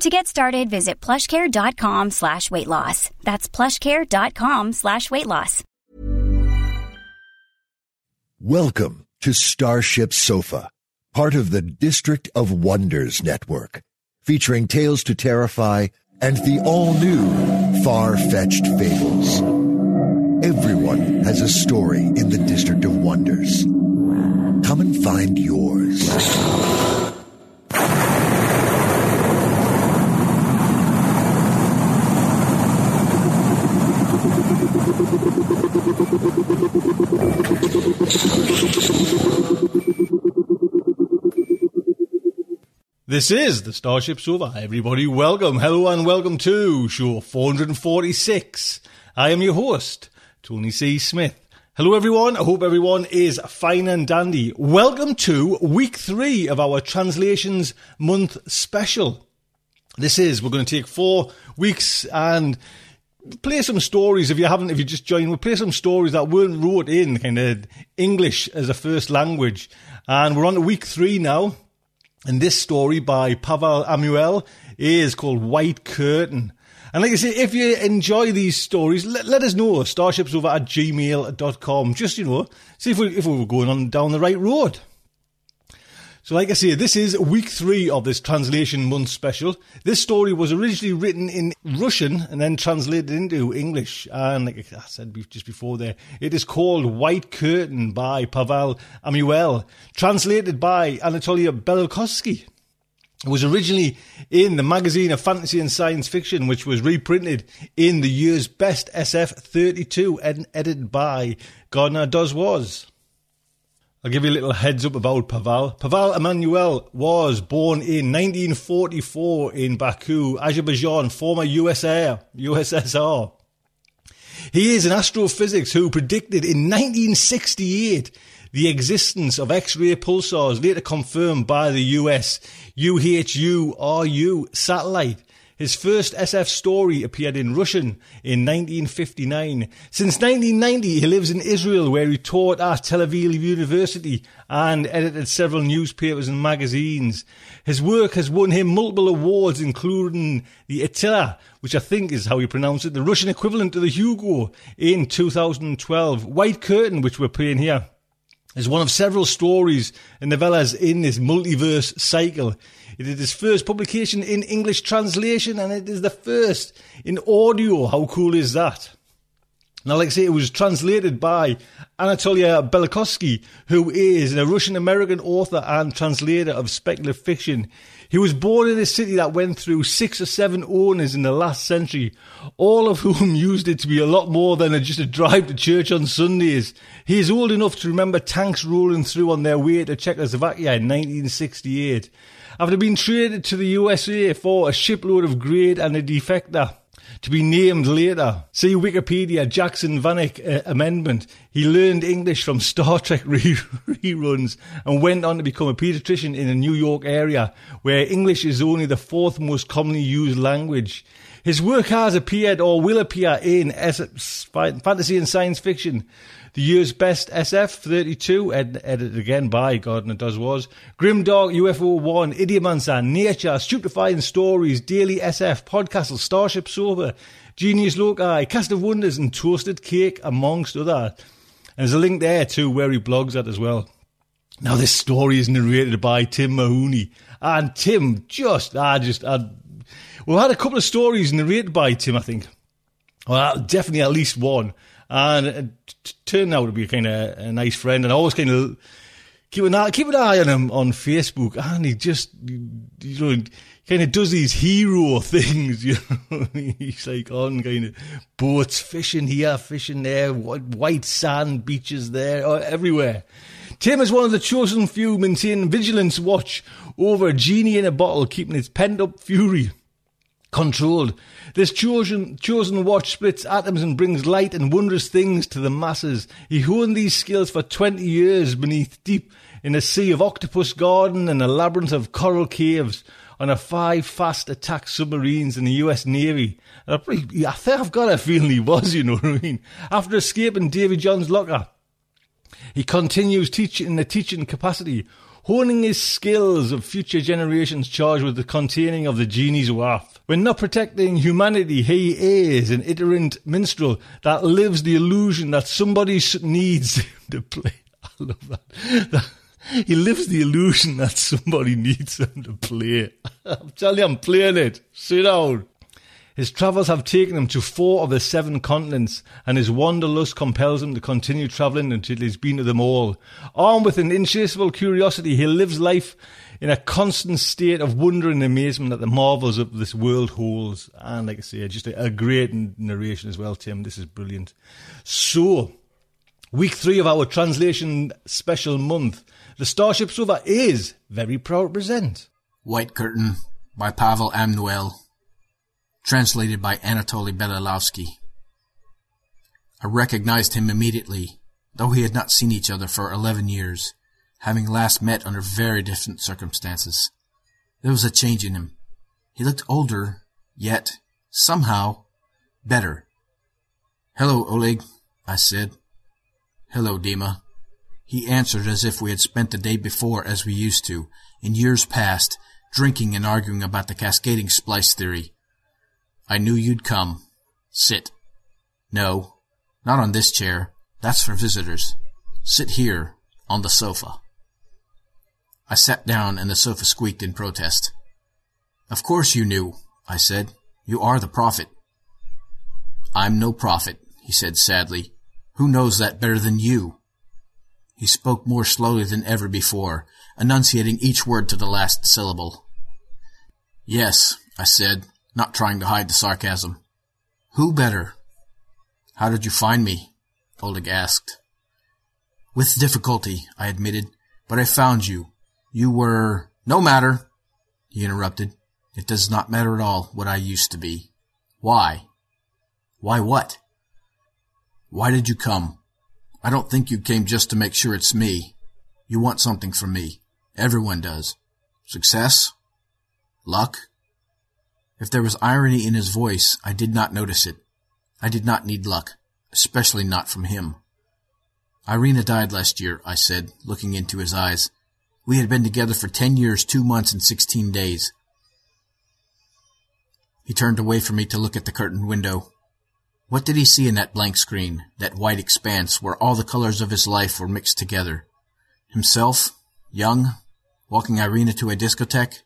To get started, visit plushcare.com slash weight loss. That's plushcare.com slash weight loss. Welcome to Starship Sofa, part of the District of Wonders network, featuring Tales to Terrify and the all-new Far-Fetched Fables. Everyone has a story in the District of Wonders. Come and find yours. This is the Starship Sofa. Everybody, welcome, hello, and welcome to show 446. I am your host, Tony C. Smith. Hello, everyone. I hope everyone is fine and dandy. Welcome to week three of our Translations Month special. This is, we're going to take four weeks and play some stories. If you haven't, if you just joined, we'll play some stories that weren't wrote in kind of English as a first language. And we're on to week three now. And this story by Pavel Amnuel is called White Curtain. And like I say, if you enjoy these stories, let, let us know. Starshipsofa at gmail.com. Just, you know, see if we, if we were going on down the right road. So, like I say, this is week three of this translation month special. This story was originally written in Russian and then translated into English. And like I said just before there, it is called White Curtain by Pavel Amnuel, translated by Anatolia Belilovsky. It was originally in the magazine of fantasy and science fiction, which was reprinted in the year's best SF 32 and edited by Gardner Dozois. I'll give you a little heads up about Pavel. Pavel Amnuel was born in 1944 in Baku, Azerbaijan, former USA, USSR. He is an astrophysics who predicted in 1968 the existence of X-ray pulsars, later confirmed by the US Uhuru satellite. His first SF story appeared in Russian in 1959. Since 1990, he lives in Israel where he taught at Tel Aviv University and edited several newspapers and magazines. His work has won him multiple awards, including the Attila, which I think is how you pronounce it, the Russian equivalent to the Hugo in 2012. White Curtain, which we're playing here, is one of several stories and novellas in this multiverse cycle. It is his first publication in English translation and it is the first in audio. How cool is that? Now, like I say, it was translated by Anatolia Belilovsky, who is a Russian American author and translator of speculative fiction. He was born in a city that went through six or seven owners in the last century, all of whom used it to be a lot more than just a drive to church on Sundays. He is old enough to remember tanks rolling through on their way to Czechoslovakia in 1968 after being traded to the USA for a shipload of grade and a defector to be named later. See Wikipedia, Jackson Vanik uh, amendment. He learned English from Star Trek re- reruns and went on to become a pediatrician in the New York area, where English is only the fourth most commonly used language. His work has appeared or will appear in fantasy and science fiction. The year's best SF 32, ed- edited again by Gardner Dozois. Grimdark UFO 1, Idiomancer, Nature, Stupefying Stories, Daily SF, Podcastle, Starship Sofa, Genius Loci, Cast of Wonders, and Toasted Cake, amongst other. And there's a link there to where he blogs at as well. Now, this story is narrated by Tim Mahoney. And Tim just, I just, I, we've had a couple of stories narrated by Tim, I think. Well, definitely at least one. And uh, it turned out to be kind of a nice friend. And I always kind of keep an eye, keep an eye on him on Facebook. And he just, you know, kind of does these hero things, you know. He's like on kind of boats, fishing here, fishing there, white sand beaches there, oh, everywhere. Tim is one of the chosen few maintaining vigilance watch over a genie in a bottle, keeping its pent up fury controlled. This chosen, chosen watch splits atoms and brings light and wondrous things to the masses. He honed these skills for 20 years beneath deep in a sea of octopus garden and a labyrinth of coral caves on a five fast attack submarines in the US Navy. I, think I've got a feeling he was, you know what I mean? After escaping Davy Jones' locker, he continues teaching in a teaching capacity, honing his skills of future generations charged with the containing of the genie's wrath. When not protecting humanity, he is an iterant minstrel that lives the illusion that somebody needs him to play. I love that. He lives the illusion that somebody needs him to play. I'm telling you, I'm playing it. Sit down. His travels have taken him to four of the seven continents, and his wanderlust compels him to continue travelling until he's been to them all. Armed with an insatiable curiosity, he lives life in a constant state of wonder and amazement at the marvels of this world holds. And like I say, just a, a great narration as well, Tim. This is brilliant. So, week three of our translation special month, the Starship Sofa is very proud to present White Curtain by Pavel Amnuel translated by Anatoly Belilovsky. I recognized him immediately, though we had not seen each other for eleven years, having last met under very different circumstances. There was a change in him. He looked older, yet, somehow, better. Hello, Oleg, I said. Hello, Dima. He answered as if we had spent the day before as we used to, in years past, drinking and arguing about the cascading splice theory, I knew you'd come. Sit. No, not on this chair. That's for visitors. Sit here, on the sofa. I sat down and the sofa squeaked in protest. Of course you knew, I said. You are the prophet. I'm no prophet, he said sadly. Who knows that better than you? He spoke more slowly than ever before, enunciating each word to the last syllable. Yes, I said, not trying to hide the sarcasm. Who better? How did you find me? Oleg asked. With difficulty, I admitted, but I found you. You were... No matter, he interrupted. It does not matter at all what I used to be. Why? Why what? Why did you come? I don't think you came just to make sure it's me. You want something from me. Everyone does. Success? Luck? If there was irony in his voice, I did not notice it. I did not need luck, especially not from him. Irina died last year, I said, looking into his eyes. We had been together for ten years, two months, and sixteen days. He turned away from me to look at the curtained window. What did he see in that blank screen, that white expanse where all the colors of his life were mixed together? Himself, young, walking Irina to a discotheque,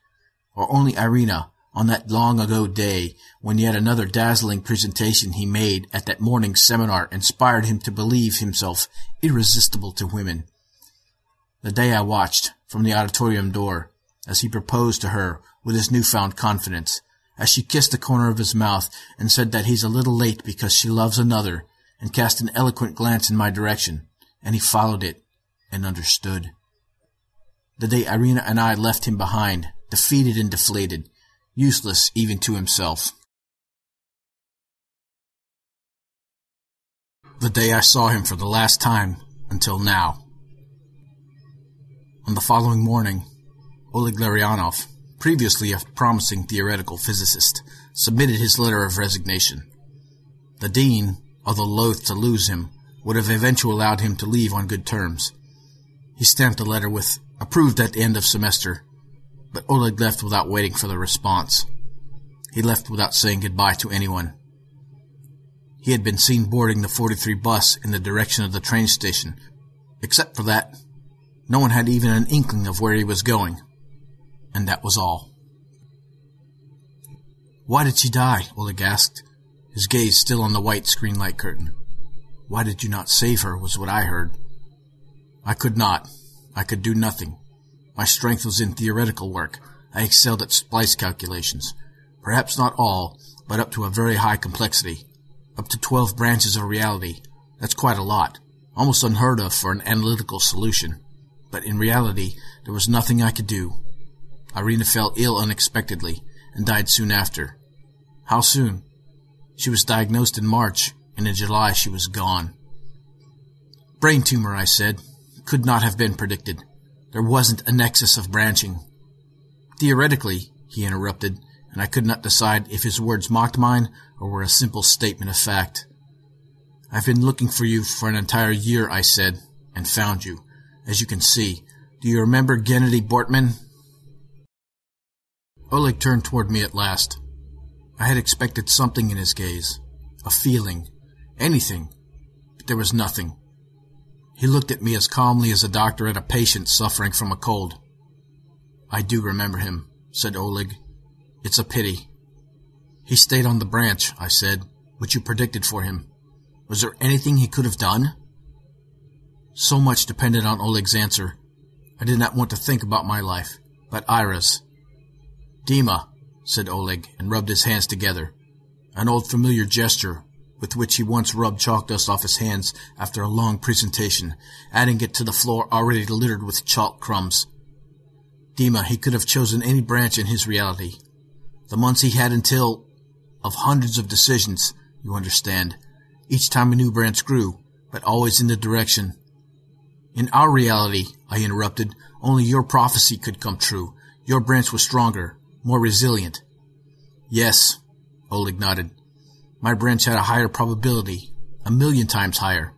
or only Irina, on that long ago day when yet another dazzling presentation he made at that morning's seminar inspired him to believe himself irresistible to women. The day I watched from the auditorium door as he proposed to her with his newfound confidence, as she kissed the corner of his mouth and said that he's a little late because she loves another, and cast an eloquent glance in my direction, and he followed it and understood. The day Irina and I left him behind, defeated and deflated, useless even to himself. The day I saw him for the last time until now. On the following morning, Oleg Larionov, previously a promising theoretical physicist, submitted his letter of resignation. The dean, although loath to lose him, would have eventually allowed him to leave on good terms. He stamped the letter with approved at the end of semester but Oleg left without waiting for the response. He left without saying goodbye to anyone. He had been seen boarding the 43 bus in the direction of the train station. Except for that, no one had even an inkling of where he was going. And that was all. Why did she die? Oleg asked, his gaze still on the white screen light curtain. Why did you not save her, was what I heard. I could not. I could do nothing. My strength was in theoretical work. I excelled at splice calculations. Perhaps not all, but up to a very high complexity. Up to 12 branches of reality. That's quite a lot. Almost unheard of for an analytical solution. But in reality, there was nothing I could do. Irina fell ill unexpectedly and died soon after. How soon? She was diagnosed in March, and in July she was gone. Brain tumor, I said. Could not have been predicted. There wasn't a nexus of branching. Theoretically, he interrupted, and I could not decide if his words mocked mine or were a simple statement of fact. I've been looking for you for an entire year, I said, and found you. As you can see, do you remember Gennady Bortman? Oleg turned toward me at last. I had expected something in his gaze, a feeling, anything, but there was nothing. He looked at me as calmly as a doctor at a patient suffering from a cold. I do remember him, said Oleg. It's a pity. He stayed on the branch, I said, which you predicted for him. Was there anything he could have done? So much depended on Oleg's answer. I did not want to think about my life, but Ira's. Dima, said Oleg, and rubbed his hands together. An old familiar gesture with which he once rubbed chalk dust off his hands after a long presentation, adding it to the floor already littered with chalk crumbs. Dima, he could have chosen any branch in his reality. The months he had until, of hundreds of decisions, you understand. Each time a new branch grew, but always in the direction. In our reality, I interrupted, only your prophecy could come true. Your branch was stronger, more resilient. Yes, Oleg nodded. My branch had a higher probability, a million times higher.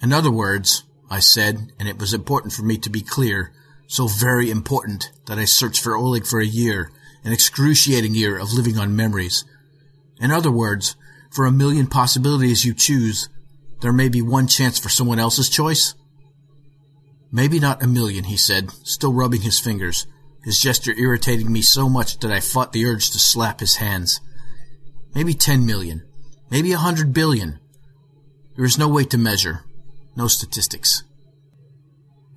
In other words, I said, and it was important for me to be clear, so very important that I searched for Oleg for a year, an excruciating year of living on memories. In other words, for a million possibilities you choose, there may be one chance for someone else's choice? Maybe not a million, he said, still rubbing his fingers his gesture irritating me so much that I fought the urge to slap his hands. Maybe ten million. Maybe a hundred billion. There is no way to measure. No statistics.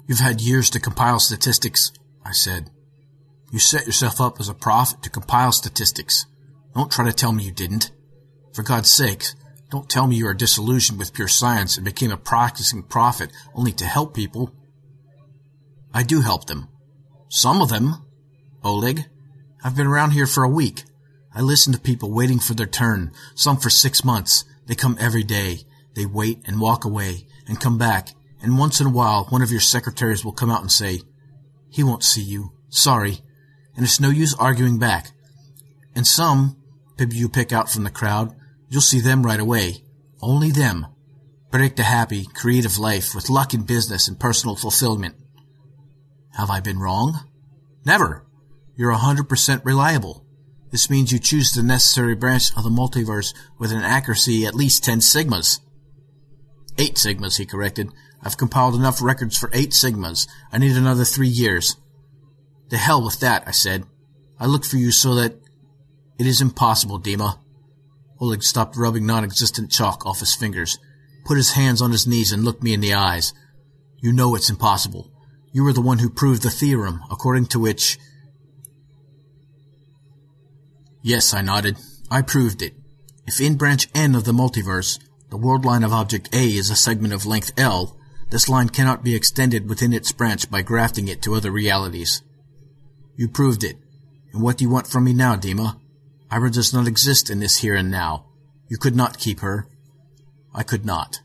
You've had years to compile statistics, I said. You set yourself up as a prophet to compile statistics. Don't try to tell me you didn't. For God's sake, don't tell me you are disillusioned with pure science and became a practicing prophet only to help people. I do help them. Some of them. Oleg. I've been around here for a week. I listen to people waiting for their turn, some for six months. They come every day. They wait and walk away and come back, and once in a while one of your secretaries will come out and say, He won't see you. Sorry. And it's no use arguing back. And some, you pick out from the crowd, you'll see them right away. Only them. Predict a happy, creative life with luck in business and personal fulfillment. Have I been wrong? Never. You're a 100% reliable. This means you choose the necessary branch of the multiverse with an accuracy at least 10 sigmas. 8 sigmas, he corrected. I've compiled enough records for 8 sigmas. I need another 3 years. The hell with that, I said. I look for you so that... It is impossible, Dima. Oleg stopped rubbing non-existent chalk off his fingers, put his hands on his knees and looked me in the eyes. You know it's impossible. You were the one who proved the theorem, according to which... Yes, I nodded. I proved it. If in branch N of the multiverse, the world line of object A is a segment of length L, this line cannot be extended within its branch by grafting it to other realities. You proved it. And what do you want from me now, Dima? Ira does not exist in this here and now. You could not keep her. I could not.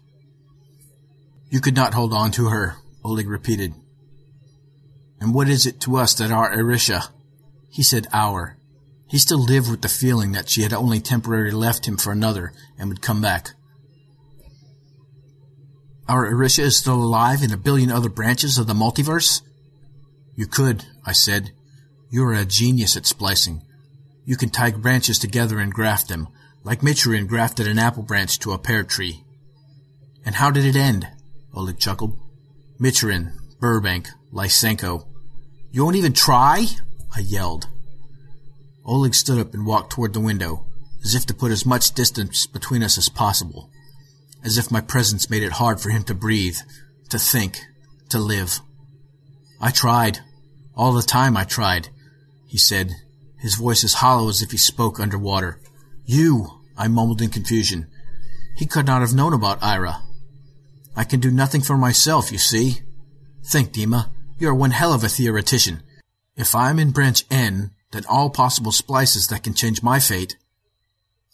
You could not hold on to her, Oleg repeated. And what is it to us that our Arisha? He said our. He still lived with the feeling that she had only temporarily left him for another and would come back. Our Arisha is still alive in a billion other branches of the multiverse? You could, I said. You are a genius at splicing. You can tie branches together and graft them, like Michurin grafted an apple branch to a pear tree. And how did it end? Oleg chuckled. Michurin, Burbank, Lysenko. You won't even try? I yelled. Oleg stood up and walked toward the window, as if to put as much distance between us as possible, as if my presence made it hard for him to breathe, to think, to live. I tried. All the time I tried, he said, his voice as hollow as if he spoke under water. You, I mumbled in confusion. He could not have known about Ira. I can do nothing for myself, you see. Think, Dima. You are one hell of a theoretician. If I am in branch N, then all possible splices that can change my fate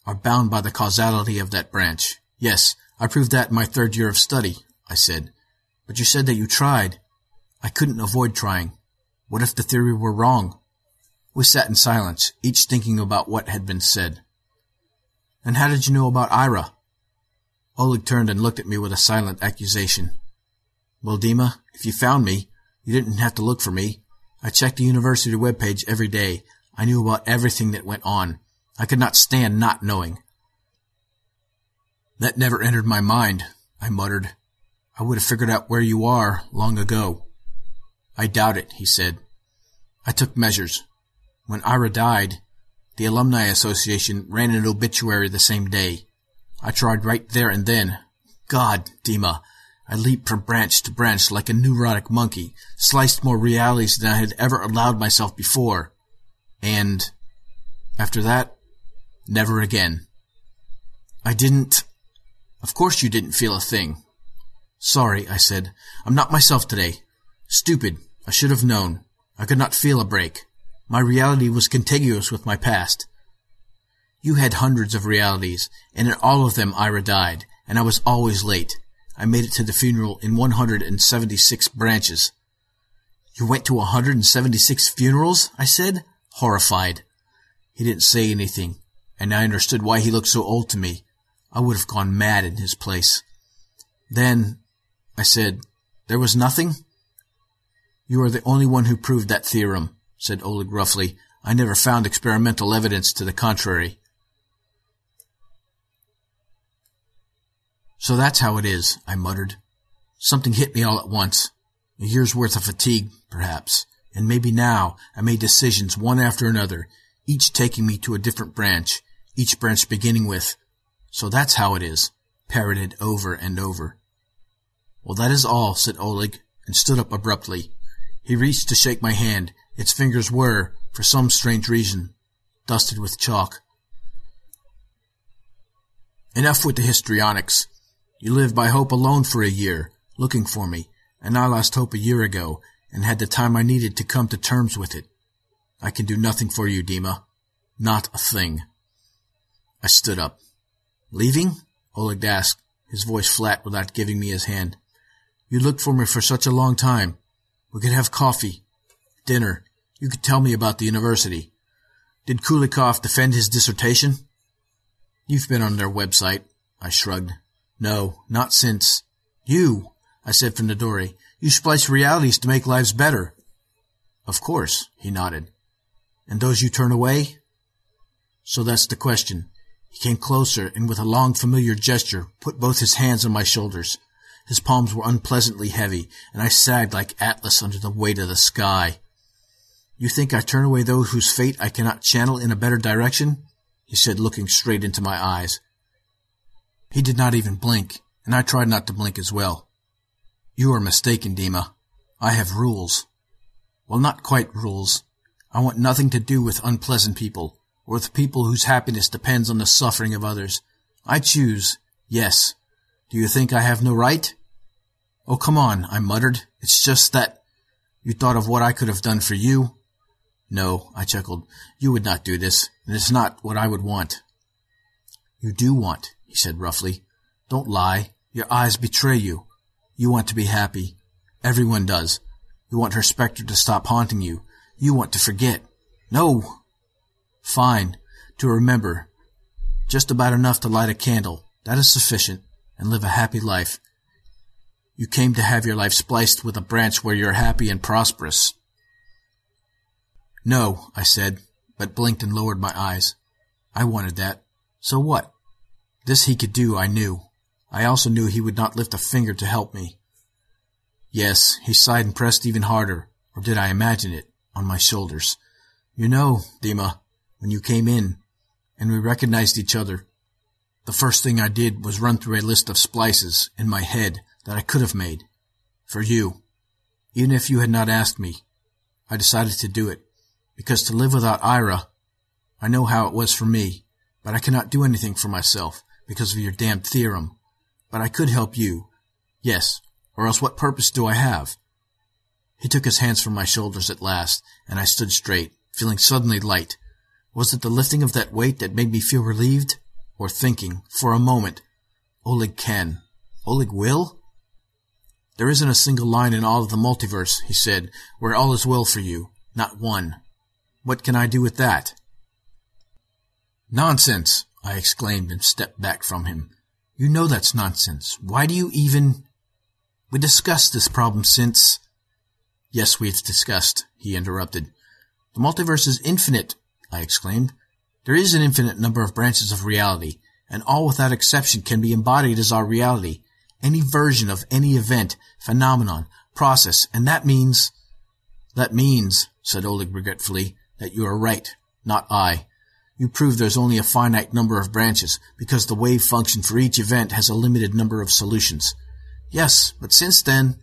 are bound by the causality of that branch. Yes, I proved that in my third year of study, I said. But you said that you tried. I couldn't avoid trying. What if the theory were wrong? We sat in silence, each thinking about what had been said. And how did you know about Ira? Oleg turned and looked at me with a silent accusation. Well, Dima, if you found me, you didn't have to look for me. I checked the university webpage every day. I knew about everything that went on. I could not stand not knowing. That never entered my mind, I muttered. I would have figured out where you are long ago. I doubt it, he said. I took measures. When Ira died, the Alumni Association ran an obituary the same day. I tried right there and then. God, Dima, I leaped from branch to branch like a neurotic monkey, sliced more realities than I had ever allowed myself before. And after that, never again. I didn't. Of course you didn't feel a thing. Sorry, I said. I'm not myself today. Stupid. I should have known. I could not feel a break. My reality was contiguous with my past. You had hundreds of realities, and in all of them Ira died, and I was always late. I made it to the funeral in 176 branches. You went to 176 funerals? I said, horrified. He didn't say anything, and I understood why he looked so old to me. I would have gone mad in his place. Then, I said, there was nothing? You are the only one who proved that theorem, said Oleg roughly. I never found experimental evidence to the contrary. So that's how it is, I muttered. Something hit me all at once. A year's worth of fatigue, perhaps. And maybe now I made decisions one after another, each taking me to a different branch, each branch beginning with, so that's how it is, parroted over and over. Well, that is all, said Oleg, and stood up abruptly. He reached to shake my hand. Its fingers were, for some strange reason, dusted with chalk. Enough with the histrionics. You lived by hope alone for a year, looking for me, and I lost hope a year ago, and had the time I needed to come to terms with it. I can do nothing for you, Dima. Not a thing. I stood up. Leaving? Oleg asked, his voice flat without giving me his hand. You looked for me for such a long time. We could have coffee, dinner. You could tell me about the university. Did Kulikov defend his dissertation? You've been on their website. I shrugged. No, not since. You, I said from the doorway, you splice realities to make lives better. Of course, he nodded. And those you turn away? So that's the question. He came closer and with a long familiar gesture put both his hands on my shoulders. His palms were unpleasantly heavy, and I sagged like Atlas under the weight of the sky. You think I turn away those whose fate I cannot channel in a better direction? He said, looking straight into my eyes. He did not even blink, and I tried not to blink as well. You are mistaken, Dima. I have rules. Well, not quite rules. I want nothing to do with unpleasant people, or with people whose happiness depends on the suffering of others. I choose, yes. Do you think I have no right? Oh, come on, I muttered. It's just that you thought of what I could have done for you. No, I chuckled. You would not do this, and it's not what I would want. You do want, he said roughly. Don't lie. Your eyes betray you. You want to be happy. Everyone does. You want her specter to stop haunting you. You want to forget. No! Fine. To remember. Just about enough to light a candle. That is sufficient. And live a happy life. You came to have your life spliced with a branch where you're happy and prosperous. No, I said, but blinked and lowered my eyes. I wanted that. So what? This he could do, I knew. I also knew he would not lift a finger to help me. Yes, he sighed and pressed even harder, or did I imagine it, on my shoulders. You know, Dima, when you came in, and we recognized each other, the first thing I did was run through a list of splices in my head that I could have made. For you. Even if you had not asked me, I decided to do it. Because to live without Ira, I know how it was for me, but I cannot do anything for myself because of your damned theorem. But I could help you. Yes, or else what purpose do I have? He took his hands from my shoulders at last, and I stood straight, feeling suddenly light. Was it the lifting of that weight that made me feel relieved? Or thinking, for a moment, Oleg can. Oleg will? There isn't a single line in all of the multiverse, he said, where all is well for you. Not one. What can I do with that? Nonsense! I exclaimed and stepped back from him. You know that's nonsense. Why do you even... We discussed this problem since... Yes, we've discussed, he interrupted. The multiverse is infinite, I exclaimed. There is an infinite number of branches of reality, and all without exception can be embodied as our reality. Any version of any event, phenomenon, process, and that means... That means, said Oleg regretfully, that you are right, not I. You prove there's only a finite number of branches, because the wave function for each event has a limited number of solutions. Yes, but since then...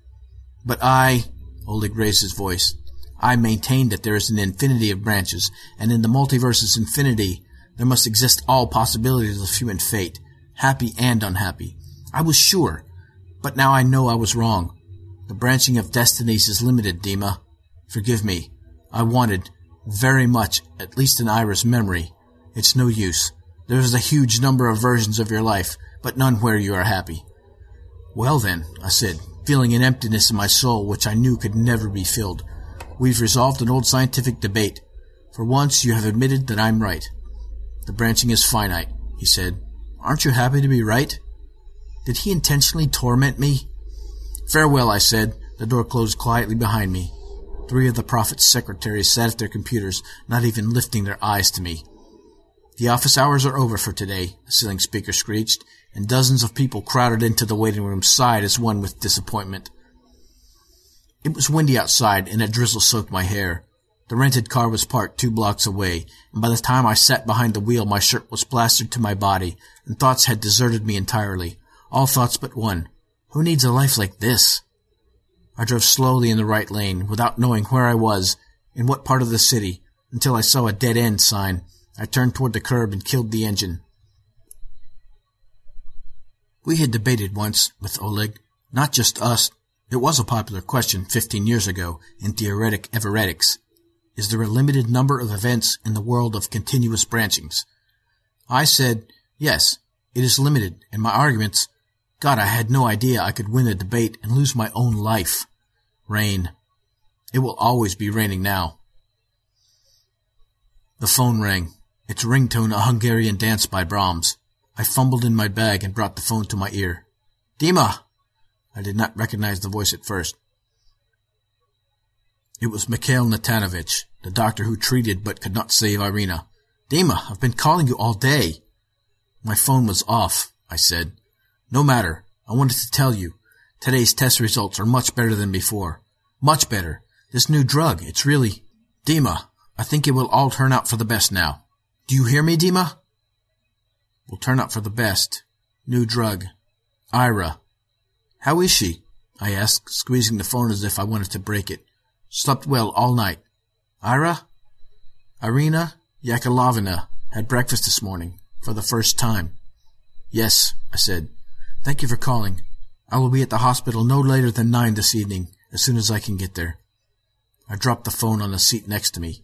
But I... Oleg raised his voice. I maintain that there is an infinity of branches, and in the multiverse's infinity, there must exist all possibilities of human fate, happy and unhappy. I was sure, but now I know I was wrong. The branching of destinies is limited, Dima. Forgive me. I wanted, very much, at least in Ira's memory. It's no use. There is a huge number of versions of your life, but none where you are happy. Well then, I said, feeling an emptiness in my soul which I knew could never be filled. We've resolved an old scientific debate. For once you have admitted that I'm right. The branching is finite, he said. Aren't you happy to be right? Did he intentionally torment me? Farewell, I said. The door closed quietly behind me. Three of the prophet's secretaries sat at their computers, not even lifting their eyes to me. The office hours are over for today, the ceiling speaker screeched, and dozens of people crowded into the waiting room sighed as one with disappointment. It was windy outside, and a drizzle soaked my hair. The rented car was parked two blocks away, and by the time I sat behind the wheel, my shirt was plastered to my body, and thoughts had deserted me entirely. All thoughts but one. Who needs a life like this? I drove slowly in the right lane, without knowing where I was, in what part of the city, until I saw a dead end sign. I turned toward the curb and killed the engine. We had debated once with Oleg, not just us. It was a popular question fifteen years ago in theoretic everetics. Is there a limited number of events in the world of continuous branchings? I said, yes, it is limited, and my arguments, God, I had no idea I could win a debate and lose my own life. Rain. It will always be raining now. The phone rang. Its ringtone a Hungarian dance by Brahms. I fumbled in my bag and brought the phone to my ear. Dima! I did not recognize the voice at first. It was Mikhail Natanovich, the doctor who treated but could not save Irina. Dima, I've been calling you all day. My phone was off, I said. No matter. I wanted to tell you. Today's test results are much better than before. Much better. This new drug, it's really... Dima, I think it will all turn out for the best now. Do you hear me, Dima? We'll turn up for the best. New drug. Ira. How is she? I asked, squeezing the phone as if I wanted to break it. Slept well all night. Ira? Irina Yakilovna had breakfast this morning, for the first time. Yes, I said. Thank you for calling. I will be at the hospital no later than nine this evening, as soon as I can get there. I dropped the phone on the seat next to me.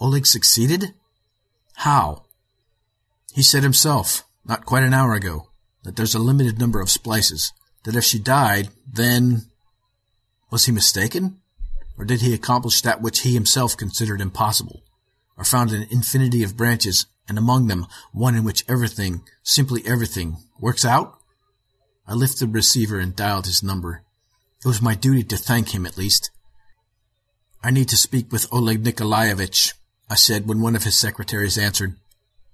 Oleg succeeded? How? He said himself, not quite an hour ago, that there's a limited number of splices, that if she died, then... Was he mistaken? Or did he accomplish that which he himself considered impossible? Or found an infinity of branches, and among them one in which everything, simply everything, works out? I lifted the receiver and dialed his number. It was my duty to thank him at least. I need to speak with Oleg Nikolaevich, I said when one of his secretaries answered.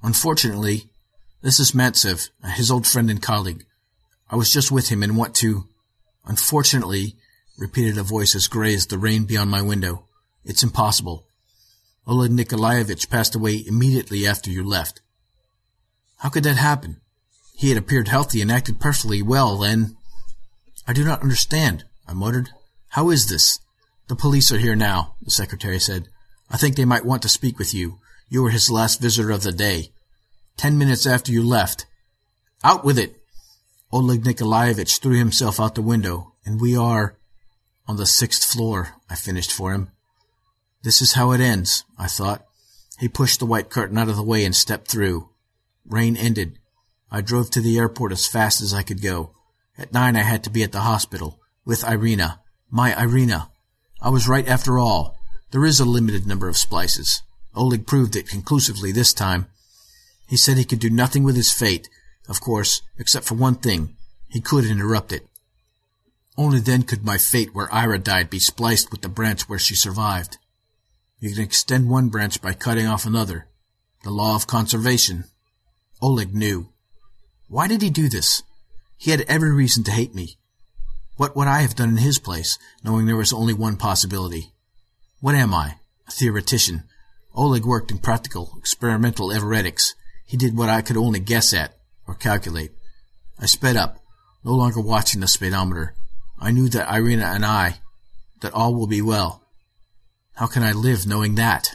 Unfortunately, This is Mantsev, his old friend and colleague. I was just with him and want to. Unfortunately, repeated a voice as gray as the rain beyond my window. It's impossible. Oleg Nikolaevich passed away immediately after you left. How could that happen? He had appeared healthy and acted perfectly well then. I do not understand, I muttered. How is this? The police are here now, the secretary said. I think they might want to speak with you. You were his last visitor of the day. Ten minutes after you left. Out with it! Oleg Nikolaevich threw himself out the window, and we are on the sixth floor, I finished for him. This is how it ends, I thought. He pushed the white curtain out of the way and stepped through. Rain ended. I drove to the airport as fast as I could go. At nine I had to be at the hospital, with Irina. My Irina. I was right after all. There is a limited number of splices. Oleg proved it conclusively this time. He said he could do nothing with his fate, of course, except for one thing. He could interrupt it. Only then could my fate where Ira died be spliced with the branch where she survived. You can extend one branch by cutting off another. The law of conservation. Oleg knew. Why did he do this? He had every reason to hate me. What would I have done in his place, knowing there was only one possibility? What am I? A theoretician. Oleg worked in practical, experimental everetics. He did what I could only guess at, or calculate. I sped up, no longer watching the speedometer. I knew that Irina and I, that all will be well. How can I live knowing that?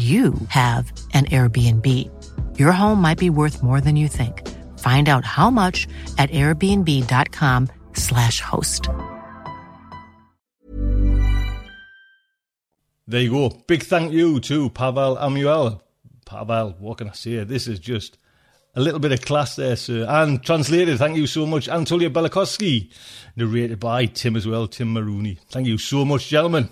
you have an Airbnb. Your home might be worth more than you think. Find out how much at airbnb.com/slash host. There you go. Big thank you to Pavel Amnuel. Pavel, what can I say? This is just a little bit of class there, sir. And translated, thank you so much, Antolia Belakowski. Narrated by Tim as well, Tim Marooney. Thank you so much, gentlemen.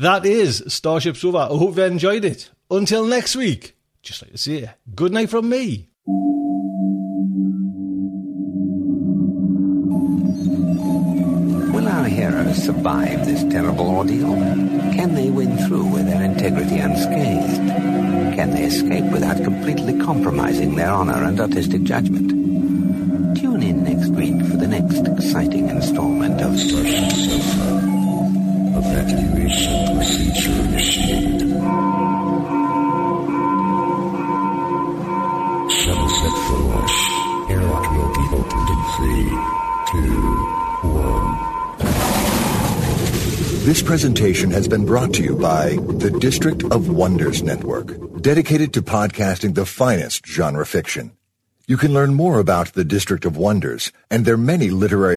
That is Starship Sofa. I hope you enjoyed it. Until next week, just like to say, good night from me. Will our heroes survive this terrible ordeal? Can they win through with their integrity unscathed? Can they escape without completely compromising their honor and artistic judgment? Tune in next week for the next exciting installment of Starship Sofa. Evacuation procedure for will be opened. This presentation has been brought to you by the District of Wonders Network, dedicated to podcasting the finest genre fiction. You can learn more about the District of Wonders and their many literary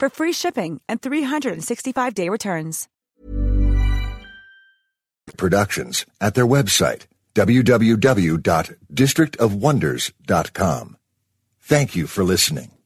for free shipping and 365-day returns. Productions at their website, www.districtofwonders.com. Thank you for listening.